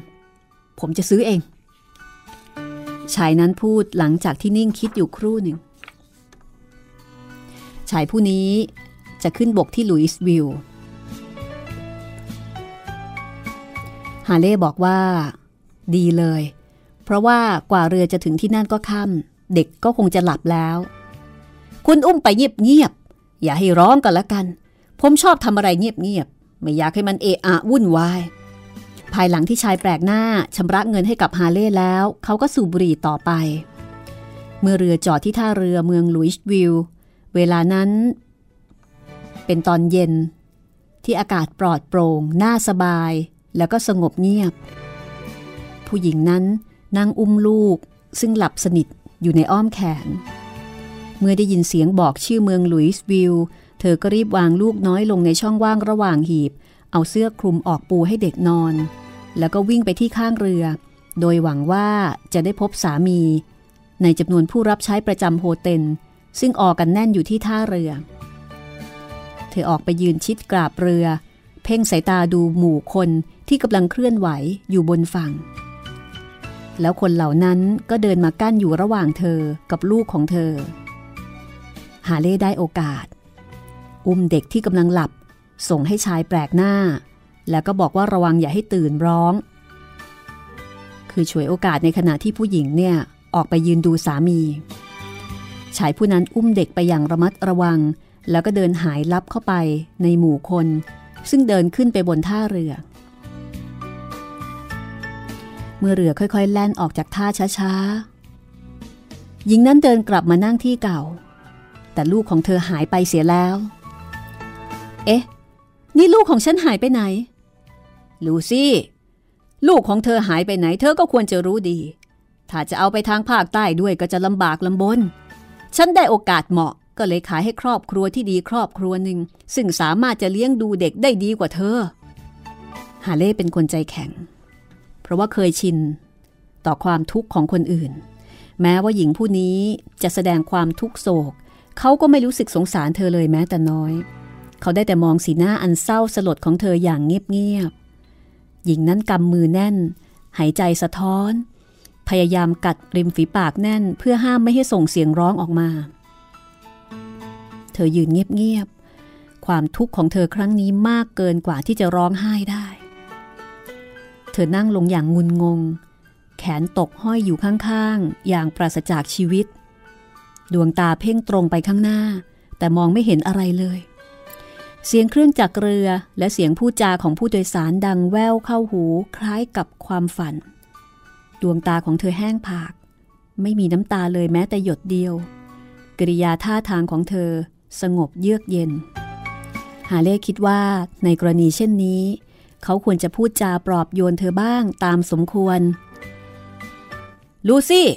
ผมจะซื้อเอง ชายนั้นพูดหลังจากที่นิ่งคิดอยู่ครู่หนึ่ง ชายผู้นี้จะขึ้นบกที่ลุยส์วิลล์ ฮาเล่บอกว่า ดีเลย เพราะว่ากว่าเรือจะถึงที่นั่นก็ค่ำเด็กก็คงจะหลับแล้ว คุณอุ้มไปเงียบๆอย่าให้ร้องกันละกัน ผมชอบทำอะไรเงียบๆไม่อยากให้มันเอะอะวุ่นวายภายหลังที่ชายแปลกหน้าชำระเงินให้กับฮาเล่แล้ว เขาก็สูบบุหรี่ต่อไป เมื่อเรือจอดที่ท่าเรือเมืองลุยส์วิลเวลานั้น เป็นตอนเย็น ที่อากาศปลอดโปร่งน่าสบาย แล้วก็สงบเงียบ ผู้หญิงนั้นนั่งอุ้มลูกซึ่งหลับสนิทอยู่ในอ้อมแขน เมื่อได้ยินเสียงบอกชื่อเมืองลุยส์วิลเธอก็รีบวางลูกน้อยลงในช่องว่างระหว่างหีบ เอาเสื้อคลุมออกปูให้เด็กนอน แล้วก็วิ่งไปที่ข้างเรือ โดยหวังว่าจะได้พบสามี ในจำนวนผู้รับใช้ประจำโฮเทลซึ่งออกกันแน่นอยู่ที่ท่าเรือ เธอออกไปยืนชิดกราบเรือ เพ่งสายตาดูหมู่คน ที่กำลังเคลื่อนไหวอยู่บนฝั่ง แล้วคนเหล่านั้นก็เดินมากั้นอยู่ระหว่างเธอกับลูกของเธอ หาเล่ได้โอกาส อุ้มเด็กที่กำลังหลับ ส่งให้ชายแปลกหน้า แล้วก็บอกว่าระวังอย่าให้ตื่นร้อง คือฉวยโอกาสในขณะที่ผู้หญิงเนี่ยออกไปยืนดูสามี ชายผู้นั้นอุ้มเด็กไปอย่างระมัดระวัง แล้วก็เดินหายลับเข้าไปในหมู่คน ซึ่งเดินขึ้นไปบนท่าเรือ เมื่อเรือค่อยๆ แล่นออกจากท่าช้าๆ หญิงนั้นเดินกลับมานั่งที่เก่า แต่ลูกของเธอหายไปเสียแล้ว เอ๊ะ นี่ลูกของฉันหายไปไหน ลูซี่ ลูกของเธอหายไปไหน เธอก็ควรจะรู้ดี ถ้าจะเอาไปทางภาคใต้ด้วยก็จะลำบากลำบน ฉันได้โอกาสเหมาะก็เลยขายให้ครอบครัวที่ดีครอบครัวหนึ่ง ซึ่งสามารถจะเลี้ยงดูเด็กได้ดีกว่าเธอ ฮาเล่เป็นคนใจแข็ง เพราะว่าเคยชินต่อความทุกข์ของคนอื่น แม้ว่าหญิงผู้นี้จะแสดงความทุกโศก เขาก็ไม่รู้สึกสงสารเธอเลยแม้แต่น้อย เขาได้แต่มองสีหน้าอันเศร้าสลดของเธออย่างเงียบๆหญิงนั้นกำมือแน่น หายใจสะท้อน พยายามกัดริมฝีปากแน่น เพื่อห้ามไม่ให้ส่งเสียงร้องออกมา เธอยืนเงียบๆความทุกข์ของเธอครั้งนี้มากเกินกว่าที่จะร้องไห้ได้ ธอนั่งลงอย่างงุนงง แขนตกห้อยอยู่ข้างๆ อย่างปราศจากชีวิต ดวงตาเพ่งตรงไปข้างหน้า แต่มองไม่เห็นอะไรเลย เสียงเครื่องจักรเรือและเสียงพูดจาของผู้โดยสารดังแว่วเข้าหูคล้ายกับความฝัน ดวงตาของเธอแห้งผาก ไม่มีน้ำตาเลยแม้แต่หยดเดียว กริยาท่าทางของเธอสงบเยือกเย็น หาเล่คิดว่าในกรณีเช่นนี้ เขาควรจะพูดจาปลอบโยนเธอบ้างตามสมควร ลูซี่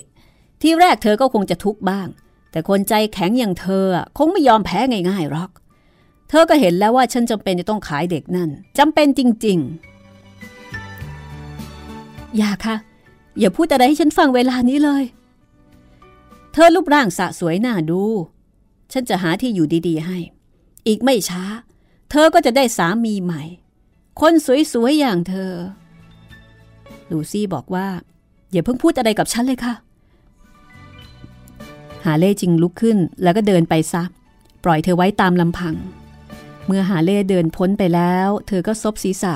ที่แรกเธอก็คงจะทุกข์บ้าง แต่คนใจแข็งอย่างเธอคงไม่ยอมแพ้ง่ายๆหรอก เธอก็เห็นแล้วว่าฉันจำเป็นจะต้องขายเด็กนั่นจำเป็นจริง ๆ อย่าค่ะ อย่าพูดอะไรให้ฉันฟังเวลานี้เลย เธอรูปร่างสะสวยน่าดู ฉันจะหาที่อยู่ดีๆให้ อีกไม่ช้า เธอก็จะได้สามีใหม่ คนสวยๆอย่างเธอ ลูซี่บอกว่า อย่าเพิ่งพูดอะไรกับฉันเลยค่ะหาเล่จึงลุกขึ้นแล้วก็เดินไปซะ ปล่อยเธอไว้ตามลำพัง เมื่อหาเล่เดินพ้นไปแล้ว เธอก็ซบศีรษะ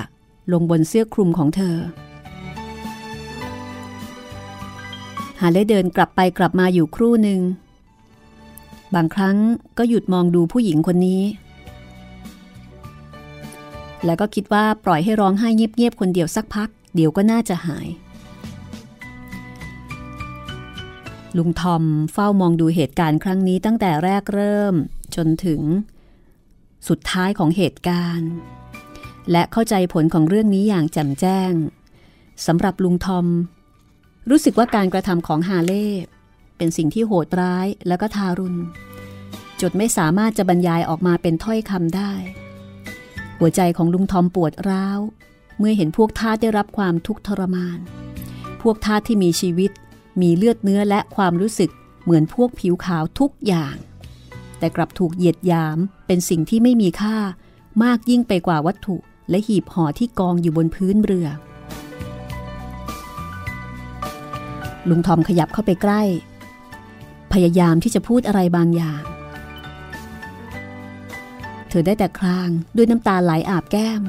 ลงบนเสื้อคลุมของเธอ ฮาเล่เดินกลับไปกลับมาอยู่ครู่หนึ่ง บางครั้งก็หยุดมองดูผู้หญิงคนนี้ แล้วก็คิดว่าปล่อยให้ร้องไห้เงียบๆคนเดียวสักพัก เดี๋ยวก็น่าจะหาย ลุงทอมเฝ้ามองดูเหตุการณ์ครั้งนี้ตั้งแต่แรกเริ่ม จนถึง สุดท้ายของเหตุการณ์ และเข้าใจผลของเรื่องนี้อย่างแจ่มแจ้งสำหรับลุงทอม รู้สึกว่าการกระทำของฮาเล่เป็นสิ่งที่โหดร้ายและก็ทารุณจดไม่สามารถจะบรรยายออกมาเป็นถ้อยคำได้ หัวใจของลุงทอมปวดร้าว เมื่อเห็นพวกทาสได้รับความทุกข์ทรมาน พวกทาสที่มีชีวิต มีเลือดเนื้อและความรู้สึกเหมือนพวกผิวขาวทุกอย่าง แต่กลับถูกเหยียดหยามเป็นสิ่งที่ไม่มีค่ามากยิ่งไปกว่าวัตถุและหีบห่อที่กองอยู่บนพื้นเรือ ลุงทอมขยับเข้าไปใกล้ พยายามที่จะพูดอะไรบางอย่าง ธอได้แต่คลางด้วยน้ำตาไหลอาบแก้ม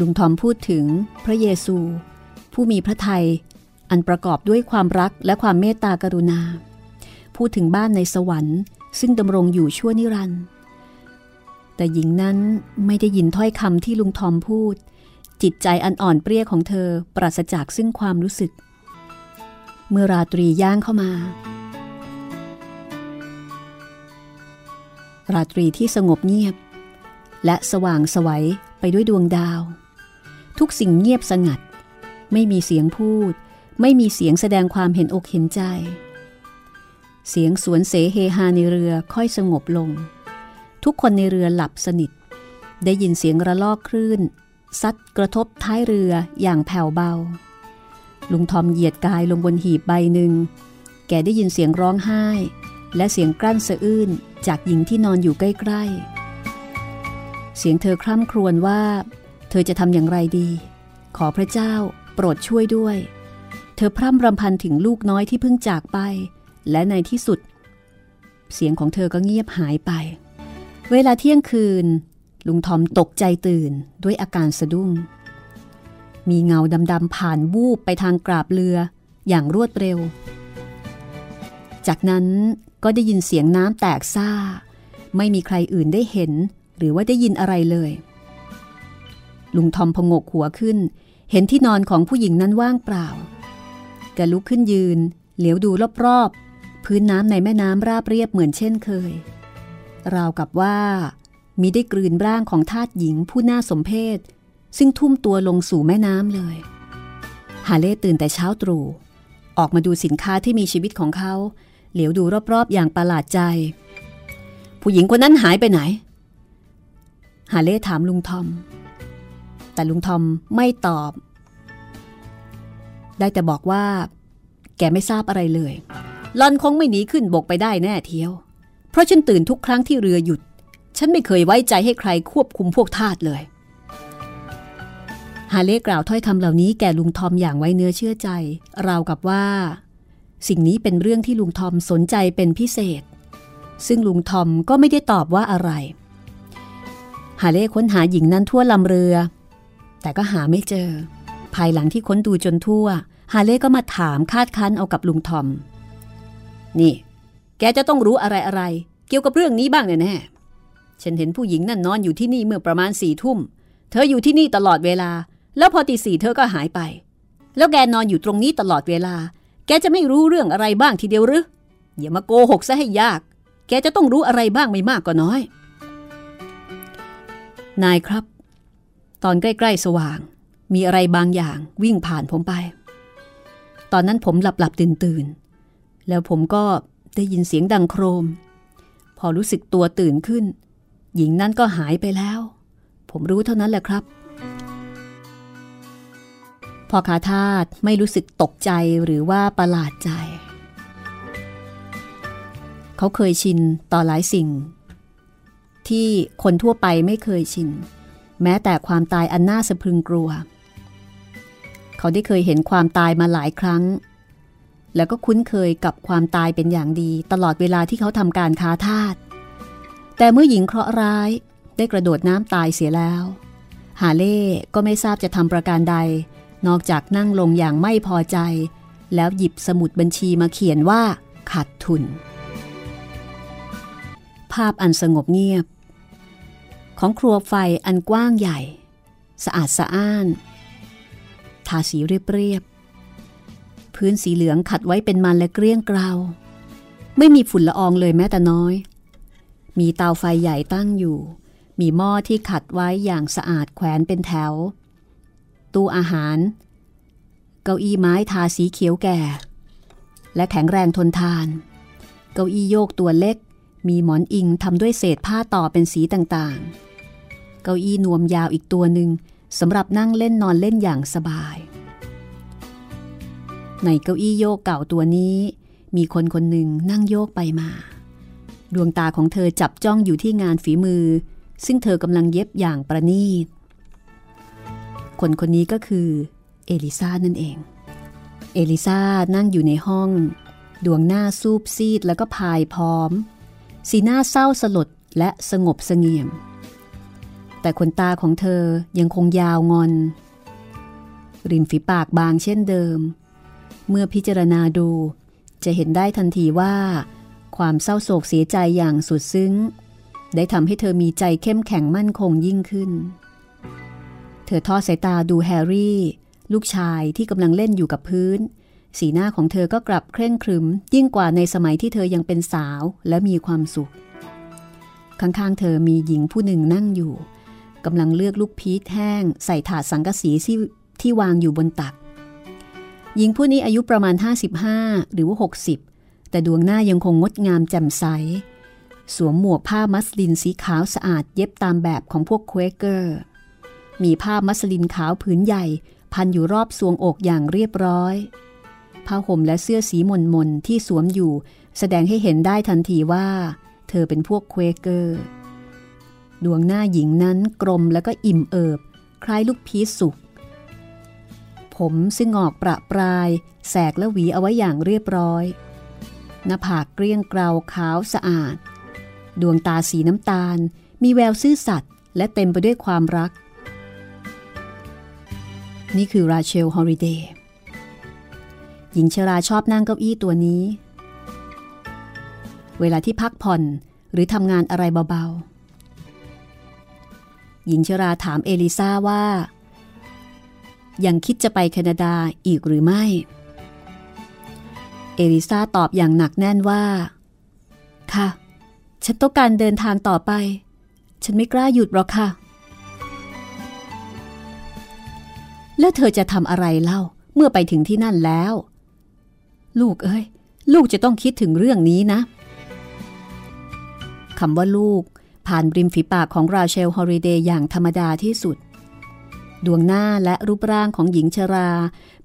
ลุงทอมพูดถึงพระเยซู ผู้มีพระทัยอันประกอบด้วยความรักและความเมตตากรุณา พูดถึงบ้านในสวรรค์ ซึ่งดำรงอยู่ชั่วนิรันดร์แต่หญิงนั้นไม่ได้ยินถ้อยคำที่ลุงทอมพูด จิตใจอันอ่อนเปรี้ยของเธอปราศจากซึ่งความรู้สึก เมื่อราตรีย่างเข้ามา ราตรีที่สงบเงียบ และสว่างสวัยไปด้วยดวงดาว ทุกสิ่งเงียบสงัด ไม่มีเสียงพูด ไม่มีเสียงแสดงความเห็นอกเห็นใจ เสียงสวนเสเฮฮาในเรือค่อยสงบลง ทุกคนในเรือหลับสนิท ได้ยินเสียงระลอกคลื่นซัดกระทบท้ายเรืออย่างแผ่วเบา ลุงทอมเหยียดกายลงบนหีบใบหนึ่ง แกได้ยินเสียงร้องไห้ และเสียงกลั้นสะอื้นจากหญิงที่นอนอยู่ใกล้ๆ เสียงเธอคร่ำครวญว่า เธอจะทำอย่างไรดี ขอพระเจ้าโปรดช่วยด้วย เธอพร่ำรำพันถึงลูกน้อยที่เพิ่งจากไป และในที่สุด เสียงของเธอก็เงียบหายไป เวลาเที่ยงคืน ลุงทอมตกใจตื่นด้วยอาการสะดุ้ง มีเงาดำๆผ่านวูบไปทางกราบเรืออย่างรวดเร็ว จากนั้นก็ได้ยินเสียงน้ำแตกซ่า ไม่มีใครอื่นได้เห็น หรือว่าได้ยินอะไรเลย ลุงทอมพงกหัวขึ้น เห็นที่นอนของผู้หญิงนั้นว่างเปล่าแกลุกขึ้นยืน เหลียวดูรอบๆ พื้นน้ำในแม่น้ำราบเรียบเหมือนเช่นเคย ราวกับว่า มีได้กลืนร่างของทาสหญิงผู้น่าสมเพช ซึ่งทุ่มตัวลงสู่แม่น้ำเลย ฮาเล่ตื่นแต่เช้าตรู่ ออกมาดูสินค้าที่มีชีวิตของเขา เหลียวดูรอบๆ อย่างประหลาดใจ ผู้หญิงคนนั้นหายไปไหน ฮาเล่ถามลุงทอม แต่ลุงทอมไม่ตอบ ได้แต่บอกว่า แกไม่ทราบอะไรเลยลอนคงไม่หนีขึ้นบกไปได้แน่เทียว เพราะฉันตื่นทุกครั้งที่เรือหยุด ฉันไม่เคยไว้ใจให้ใครควบคุมพวกทาสเลย ฮาเล่กล่าวถ้อยคำเหล่านี้แก่ลุงทอมอย่างไว้เนื้อเชื่อใจ ราวกับว่า สิ่งนี้เป็นเรื่องที่ลุงทอมสนใจเป็นพิเศษ ซึ่งลุงทอมก็ไม่ได้ตอบว่าอะไร ฮาเล่ค้นหาหญิงนั้นทั่วลำเรือ แต่ก็หาไม่เจอ ภายหลังที่ค้นดูจนทั่ว ฮาเล่ก็มาถามคาดคั้นเอากับลุงทอม นี่ แกจะต้องรู้อะไรอะไรเกี่ยวกับเรื่องนี้บ้างแน่ๆฉันเห็นผู้หญิงนั่นนอนอยู่ที่นี่เมื่อประมาณสี่ทุ่มเธออยู่ที่นี่ตลอดเวลา แล้วพอตีสี่เธอก็หายไป แล้วแกนอนอยู่ตรงนี้ตลอดเวลา แกจะไม่รู้เรื่องอะไรบ้างทีเดียวหรืออย่ามาโกหกซะให้ยาก แกจะต้องรู้อะไรบ้างไม่มากก็น้อย นายครับ ตอนใกล้ๆสว่าง มีอะไรบางอย่างวิ่งผ่านผมไป ตอนนั้นผมหลับหลับตื่นตื่นแล้วผมก็ได้ยินเสียงดังโครม พอรู้สึกตัวตื่นขึ้น หญิงนั้นก็หายไปแล้ว ผมรู้เท่านั้นแหละครับ พอขาทาสไม่รู้สึกตกใจหรือว่าประหลาดใจ เขาเคยชินต่อหลายสิ่ง ที่คนทั่วไปไม่เคยชิน แม้แต่ความตายอันน่าสะพรึงกลัว เขาได้เคยเห็นความตายมาหลายครั้ง แล้วก็คุ้นเคยกับความตายเป็นอย่างดี ตลอดเวลาที่เขาทำการค้าทาสแต่เมื่อหญิงเคราะห์ร้ายได้กระโดดน้ำตายเสียแล้ว ฮาเล่ก็ไม่ทราบจะทำประการใด นอกจากนั่งลงอย่างไม่พอใจ แล้วหยิบสมุดบัญชีมาเขียนว่า ขาดทุน ภาพอันสงบเงียบ ของครัวไฟอันกว้างใหญ่ สะอาดสะอ้าน ทาสีเรียบๆพื้นสีเหลืองขัดไว้เป็นมันและเกลี้ยงเกลาไม่มีฝุ่นละอองเลยแม้แต่น้อย มีเตาไฟใหญ่ตั้งอยู่ มีหม้อที่ขัดไว้อย่างสะอาดแขวนเป็นแถว ตู้อาหาร เก้าอี้ไม้ทาสีเขียวแก่ และแข็งแรงทนทาน เก้าอี้โยกตัวเล็ก มีหมอนอิงทำด้วยเศษผ้าต่อเป็นสีต่างๆ เก้าอี้นวมยาวอีกตัวหนึ่งสำหรับนั่งเล่นนอนเล่นอย่างสบาย ในเก้าอี้โยกเก่าตัวนี้ มีคนคนหนึ่งนั่งโยกไปมา ดวงตาของเธอจับจ้องอยู่ที่งานฝีมือ ซึ่งเธอกำลังเย็บอย่างประณีต คนคนนี้ก็คือเอลิซานั่นเอง เอลิซานั่งอยู่ในห้อง ดวงหน้าซูบซีดแล้วก็พายพร้อม สีหน้าเศร้าสลดและสงบเสงี่ยม แต่ขนตาของเธอยังคงยาวงอน ริมฝีปากบางเช่นเดิม เมื่อพิจารณาดูจะเห็นได้ทันทีว่า ความเศร้าโศกเสียใจอย่างสุดซึ้ง ได้ทำให้เธอมีใจเข้มแข็งมั่นคงยิ่งขึ้น เธอทอดสายตาดูแฮร์รี่ ลูกชายที่กำลังเล่นอยู่กับพื้น สีหน้าของเธอก็กลับเคร่งครึม ยิ่งกว่าในสมัยที่เธอยังเป็นสาวและมีความสุข ข้างๆเธอมีหญิงผู้หนึ่งนั่งอยู่กำลังเลือกลูกพีชแห้ง ใส่ถาดสังกะสีที่ที่วางอยู่บนตัก หญิงผู้นี้อายุประมาณ 55 หรือว่า 60 แต่ดวงหน้ายังคงงดงามแจ่มใส สวมหมวกผ้ามัสลินสีขาวสะอาดเย็บตามแบบของพวกเควเกอร์ มีผ้ามัสลินขาวผืนใหญ่ พันอยู่รอบสวงอกอย่างเรียบร้อย ผ้าห่มและเสื้อสีมนมนที่สวมอยู่ แสดงให้เห็นได้ทันทีว่า เธอเป็นพวกเควเกอร์ ดวงหน้าหญิงนั้นกลมแล้วก็อิ่มเอิบ คล้ายลูกพีชสุก ผมซึ่งหงอกประปราย แสกและหวีเอาไว้อย่างเรียบร้อยหน้าผากเกลี้ยงเกลาขาวสะอาด ดวงตาสีน้ำตาล มีแววซื่อสัตย์และเต็มไปด้วยความรัก นี่คือราเชลฮอลิเดย์หญิงชราชอบนั่งเก้าอี้ตัวนี้ เวลาที่พักผ่อนหรือทำงานอะไรเบาๆ หญิงชราถามเอลิซาว่า ยังคิดจะไปแคนาดาอีกหรือไม่ เอลิซาตอบอย่างหนักแน่นว่า ค่ะ ฉันต้องการเดินทางต่อไป ฉันไม่กล้าหยุดหรอกค่ะ แล้วเธอจะทำอะไรเล่าเมื่อไปถึงที่นั่นแล้ว ลูกเอ้ย ลูกจะต้องคิดถึงเรื่องนี้นะคำว่าลูก ผ่านริมฝีปากของราเชลฮอริเดย์อย่างธรรมดาที่สุด ดวงหน้าและรูปร่างของหญิงชรา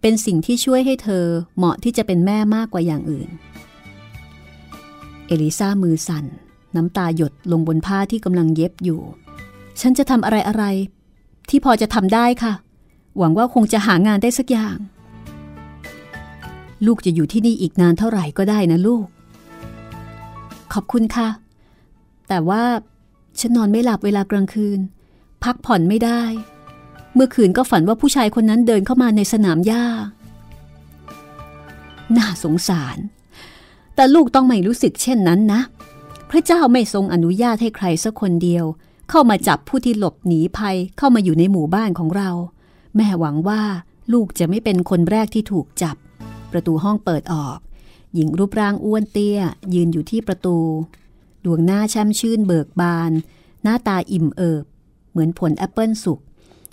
เป็นสิ่งที่ช่วยให้เธอเหมาะที่จะเป็นแม่มากกว่าอย่างอื่น เอลิซามือสั่น น้ำตาหยดลงบนผ้าที่กำลังเย็บอยู่ ฉันจะทำอะไรอะไร ที่พอจะทำได้ค่ะ หวังว่าคงจะหางานได้สักอย่าง ลูกจะอยู่ที่นี่อีกนานเท่าไหร่ก็ได้นะลูก ขอบคุณค่ะ แต่ว่าฉันนอนไม่หลับเวลากลางคืน พักผ่อนไม่ได้ เมื่อคืนก็ฝันว่าผู้ชายคนนั้นเดินเข้ามาในสนามหญ้า น่าสงสาร แต่ลูกต้องไม่รู้สึกเช่นนั้นนะ พระเจ้าไม่ทรงอนุญาตให้ใครสักคนเดียว เข้ามาจับผู้ที่หลบหนีภัยเข้ามาอยู่ในหมู่บ้านของเรา แม่หวังว่าลูกจะไม่เป็นคนแรกที่ถูกจับ ประตูห้องเปิดออก หญิงรูปร่างอ้วนเตี้ย ยืนอยู่ที่ประตู ดวงหน้าช่ำชื่นเบิกบาน หน้าตาอิ่มเอิบ เหมือนผลแอปเปิลสุก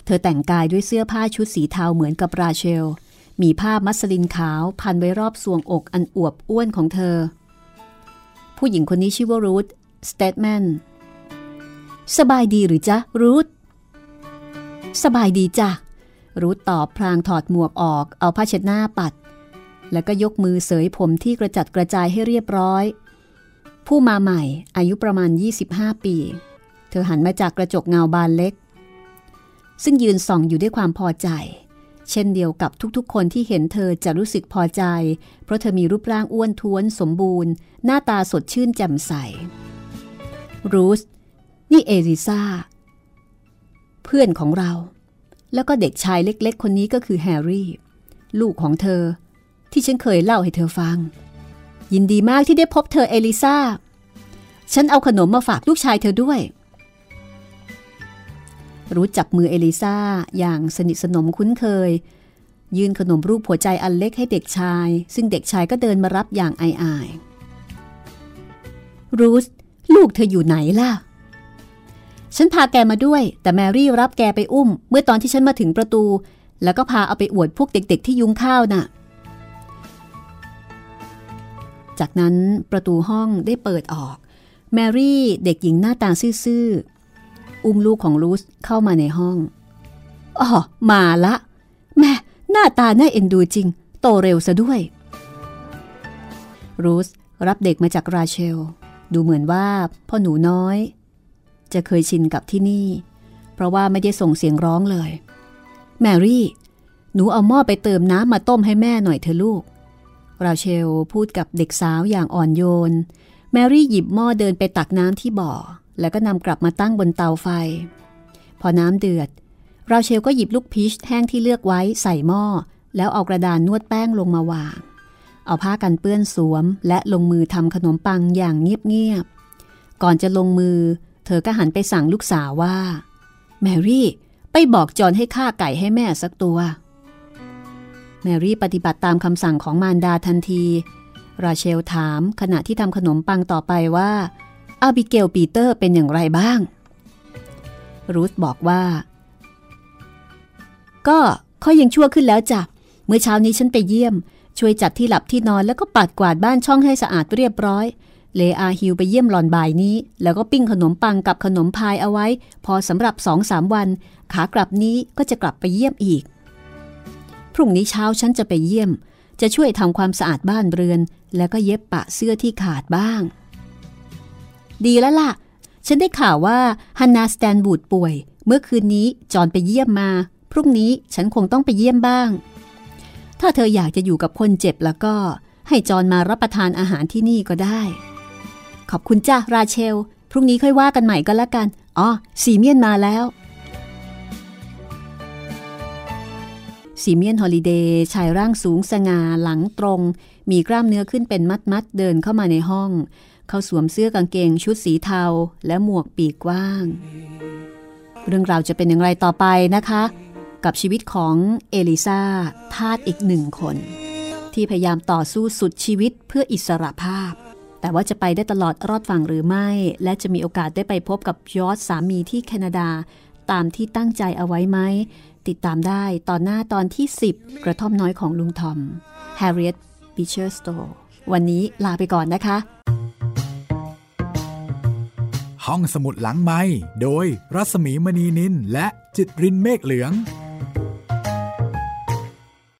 เธอแต่งกายด้วยเสื้อผ้าชุดสีเทาเหมือนกับราเชล มีผ้ามัสลินขาวพันไว้รอบสวงอกอันอวบอ้วนของเธอ ผู้หญิงคนนี้ชื่อว่ารูธสเตทแมนสบายดีหรือจ๊ะรูธสบายดีจ้ะ รูธตอบพลางถอดหมวกออกเอาผ้าเช็ดหน้าปัด แล้วก็ยกมือเสยผมที่กระจัดกระจายให้เรียบร้อย ผู้มาใหม่อายุประมาณ 25 ปี เธอหันมาจากกระจกเงาบานเล็ก ซึ่งยืนส่องอยู่ด้วยความพอใจ เช่นเดียวกับทุกๆ คนที่เห็นเธอจะรู้สึกพอใจ เพราะเธอมีรูปร่างอ้วนท้วนสมบูรณ์ หน้าตาสดชื่นแจ่มใส รูสนี่เอริซาเพื่อนของเรา แล้วก็เด็กชายเล็ก ๆ คนนี้ก็คือแฮร์รี่ ลูกของเธอ ที่ฉันเคยเล่าให้เธอฟัง ยินดีมากที่ได้พบเธอเอลิซาฉันเอาขนมมาฝากลูกชายเธอด้วย รู้จับมือเอลิซาอย่างสนิทสนมคุ้นเคย ยื่นขนมรูปหัวใจอันเล็กให้เด็กชาย ซึ่งเด็กชายก็เดินมารับอย่างอายๆรูสลูกเธออยู่ไหนล่ะ ฉันพาแกมาด้วย แต่แมรี่รับแกไปอุ้ม เมื่อตอนที่ฉันมาถึงประตู แล้วก็พาเอาไปอวดพวกเด็กๆที่ยุงข้าวน่ะ จากนั้นประตูห้องได้เปิดออก แมรี่เด็กหญิงหน้าตาซื่อๆ อุ้มลูกของรูสเข้ามาในห้องอ๋อมาละ แม่หน้าตาน่าเอ็นดูจริง โตเร็วซะด้วย รูสรับเด็กมาจากราเชล ดูเหมือนว่าพ่อหนูน้อย จะเคยชินกับที่นี่ เพราะว่าไม่ได้ส่งเสียงร้องเลย แมรี่ หนูเอาหม้อไปเติมน้ำมาต้มให้แม่หน่อยเถอะลูก ราเชลพูดกับเด็กสาวอย่างอ่อนโยน แมรี่หยิบหม้อเดินไปตักน้ำที่บ่อ แล้วก็นำกลับมาตั้งบนเตาไฟ พอน้ำเดือด ราเชลก็หยิบลูกพีชแห้งที่เลือกไว้ใส่หม้อ แล้วเอากระดานนวดแป้งลงมาวาง เอาผ้ากันเปื้อนสวม และลงมือทำขนมปังอย่างเงียบๆก่อนจะลงมือ เธอก็หันไปสั่งลูกสาวว่า แมรี่ไปบอกจอนให้ฆ่าไก่ให้แม่สักตัว แมรี่ปฏิบัติตามคำสั่งของมารดาทันที ราเชลถามขณะที่ทำขนมปังต่อไปว่าอาบิเกลปีเตอร์เป็นอย่างไรบ้าง รูธบอกว่า ก็เขายังชั่วขึ้นแล้วจ้ะเมื่อเช้านี้ฉันไปเยี่ยม ช่วยจัดที่หลับที่นอนแล้วก็ปัดกวาดบ้านช่องให้สะอาดเรียบร้อย เลอาฮิวไปเยี่ยมหลอนบ่ายนี้ แล้วก็ปิ้งขนมปังกับขนมพายเอาไว้ พอสำหรับสองสามวัน ขากลับนี้ก็จะกลับไปเยี่ยมอีก พรุ่งนี้เช้าฉันจะไปเยี่ยม จะช่วยทำความสะอาดบ้านเรือน แล้วก็เย็บปะเสื้อที่ขาดบ้าง ดีแล้วล่ะ ฉันได้ข่าวว่าฮันนาสแตนบูดป่วย เมื่อคืนนี้จอนไปเยี่ยมมา พรุ่งนี้ฉันคงต้องไปเยี่ยมบ้าง ถ้าเธออยากจะอยู่กับคนเจ็บแล้วก็ให้จอนมารับประทานอาหารที่นี่ก็ได้ ขอบคุณจ้าราเชล พรุ่งนี้ค่อยว่ากันใหม่ก็แล้วกัน อ๋อ สีเมียนมาแล้ว ซีเมียนฮอลลิเดย์ชายร่างสูงสง่าหลังตรง มีกล้ามเนื้อขึ้นเป็นมัดมัดๆเดินเข้ามาในห้อง เขาสวมเสื้อกางเกงชุดสีเทา และหมวกปีกกว้าง เรื่องราวจะเป็นอย่างไรต่อไปนะคะ กับชีวิตของเอลิซาทาสอีกหนึ่งคน ที่พยายามต่อสู้สุดชีวิตเพื่ออิสรภาพ แต่ว่าจะไปได้ตลอดรอดฝั่งหรือไม่ และจะมีโอกาสได้ไปพบกับยอร์จสามีที่แคนาดา ตามที่ตั้งใจเอาไว้ไหม ติดตามได้ตอนหน้าตอนที่ 10 กระท่อมน้อยของลุงทอม Harriet Beecher Stowe วันนี้ลาไปก่อนนะคะ ห้องสมุดหลังไม้โดยรัสมีมณีนินและจิตรินเมฆเหลือง